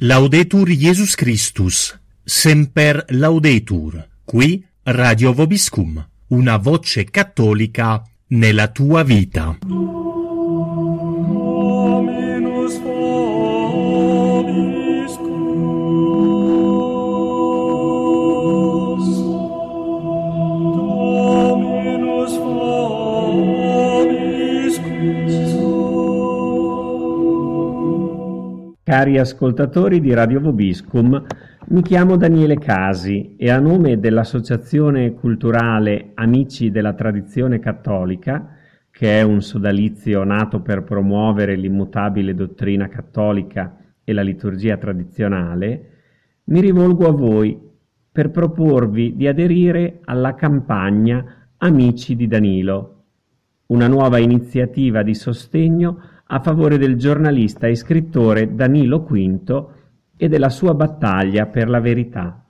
Laudetur Jesus Christus, semper laudetur, qui Radio Vobiscum, una voce cattolica nella tua vita. Cari ascoltatori di Radio Vobiscum, mi chiamo Daniele Casi e a nome dell'Associazione Culturale Amici della Tradizione Cattolica, che è un sodalizio nato per promuovere l'immutabile dottrina cattolica e la liturgia tradizionale, mi rivolgo a voi per proporvi di aderire alla campagna Amici di Danilo, una nuova iniziativa di sostegno a favore del giornalista e scrittore Danilo Quinto e della sua battaglia per la verità.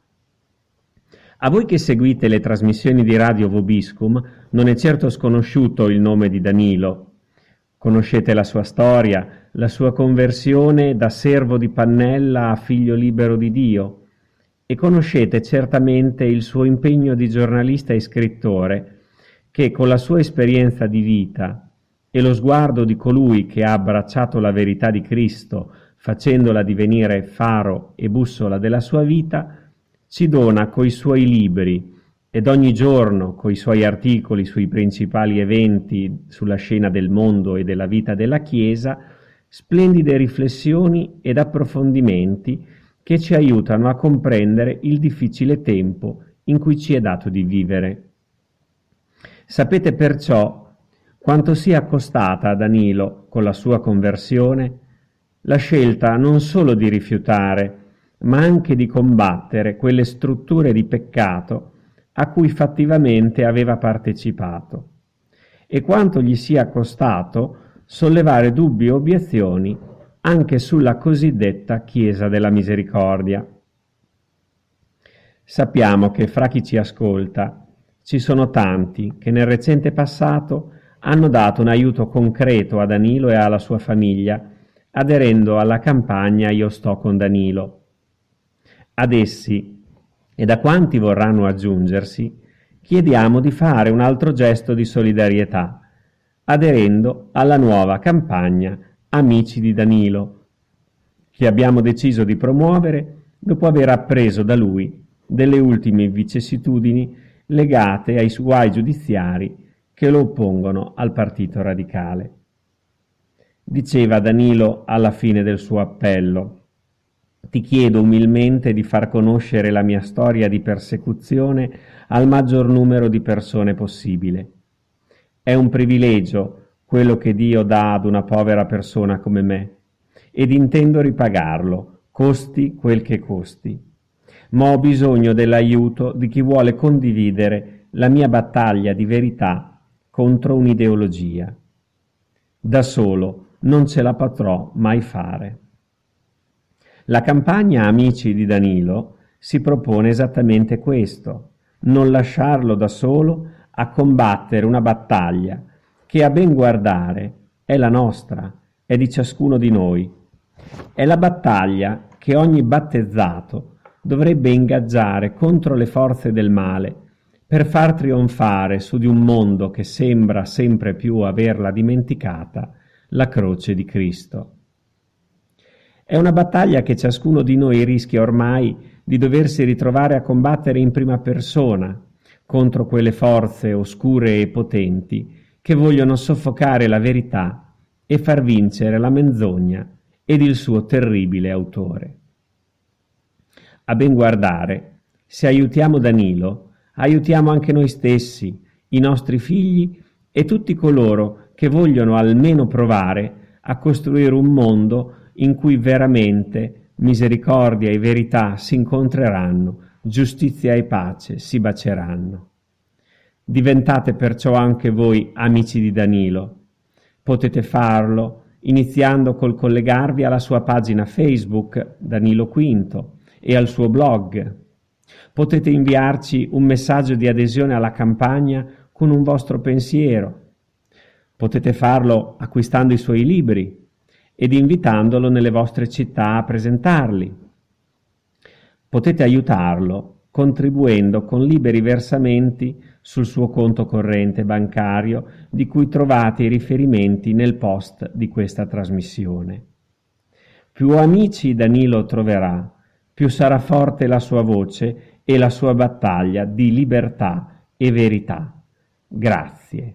A voi che seguite le trasmissioni di Radio Vobiscum non è certo sconosciuto il nome di Danilo. Conoscete la sua storia, la sua conversione da servo di Pannella a figlio libero di Dio e conoscete certamente il suo impegno di giornalista e scrittore che con la sua esperienza di vita e lo sguardo di colui che ha abbracciato la verità di Cristo facendola divenire faro e bussola della sua vita, ci dona coi suoi libri ed ogni giorno coi suoi articoli sui principali eventi sulla scena del mondo e della vita della Chiesa, splendide riflessioni ed approfondimenti che ci aiutano a comprendere il difficile tempo in cui ci è dato di vivere. Sapete perciò quanto sia costata a Danilo, con la sua conversione, la scelta non solo di rifiutare, ma anche di combattere quelle strutture di peccato a cui fattivamente aveva partecipato, e quanto gli sia costato sollevare dubbi e obiezioni anche sulla cosiddetta Chiesa della Misericordia. Sappiamo che fra chi ci ascolta ci sono tanti che nel recente passato hanno dato un aiuto concreto a Danilo e alla sua famiglia, aderendo alla campagna Io sto con Danilo. Ad essi e da quanti vorranno aggiungersi, chiediamo di fare un altro gesto di solidarietà, aderendo alla nuova campagna Amici di Danilo, che abbiamo deciso di promuovere dopo aver appreso da lui delle ultime vicissitudini legate ai guai giudiziari che lo oppongono al partito radicale. Diceva Danilo alla fine del suo appello, ti chiedo umilmente di far conoscere la mia storia di persecuzione al maggior numero di persone possibile. È un privilegio quello che Dio dà ad una povera persona come me, ed intendo ripagarlo, costi quel che costi. Ma ho bisogno dell'aiuto di chi vuole condividere la mia battaglia di verità contro un'ideologia. Da solo non ce la potrò mai fare. La campagna Amici di Danilo si propone esattamente questo, non lasciarlo da solo a combattere una battaglia che a ben guardare è la nostra, è di ciascuno di noi. È la battaglia che ogni battezzato dovrebbe ingaggiare contro le forze del male per far trionfare su di un mondo che sembra sempre più averla dimenticata la croce di Cristo. È una battaglia che ciascuno di noi rischia ormai di doversi ritrovare a combattere in prima persona contro quelle forze oscure e potenti che vogliono soffocare la verità e far vincere la menzogna ed il suo terribile autore. A ben guardare, se aiutiamo Danilo, aiutiamo anche noi stessi, i nostri figli e tutti coloro che vogliono almeno provare a costruire un mondo in cui veramente misericordia e verità si incontreranno, giustizia e pace si baceranno. Diventate perciò anche voi amici di Danilo. Potete farlo iniziando col collegarvi alla sua pagina Facebook Danilo Quinto e al suo blog. Potete inviarci un messaggio di adesione alla campagna con un vostro pensiero. Potete farlo acquistando i suoi libri ed invitandolo nelle vostre città a presentarli. Potete aiutarlo contribuendo con liberi versamenti sul suo conto corrente bancario di cui trovate i riferimenti nel post di questa trasmissione. Più amici Danilo troverà, più sarà forte la sua voce e la sua battaglia di libertà e verità. Grazie.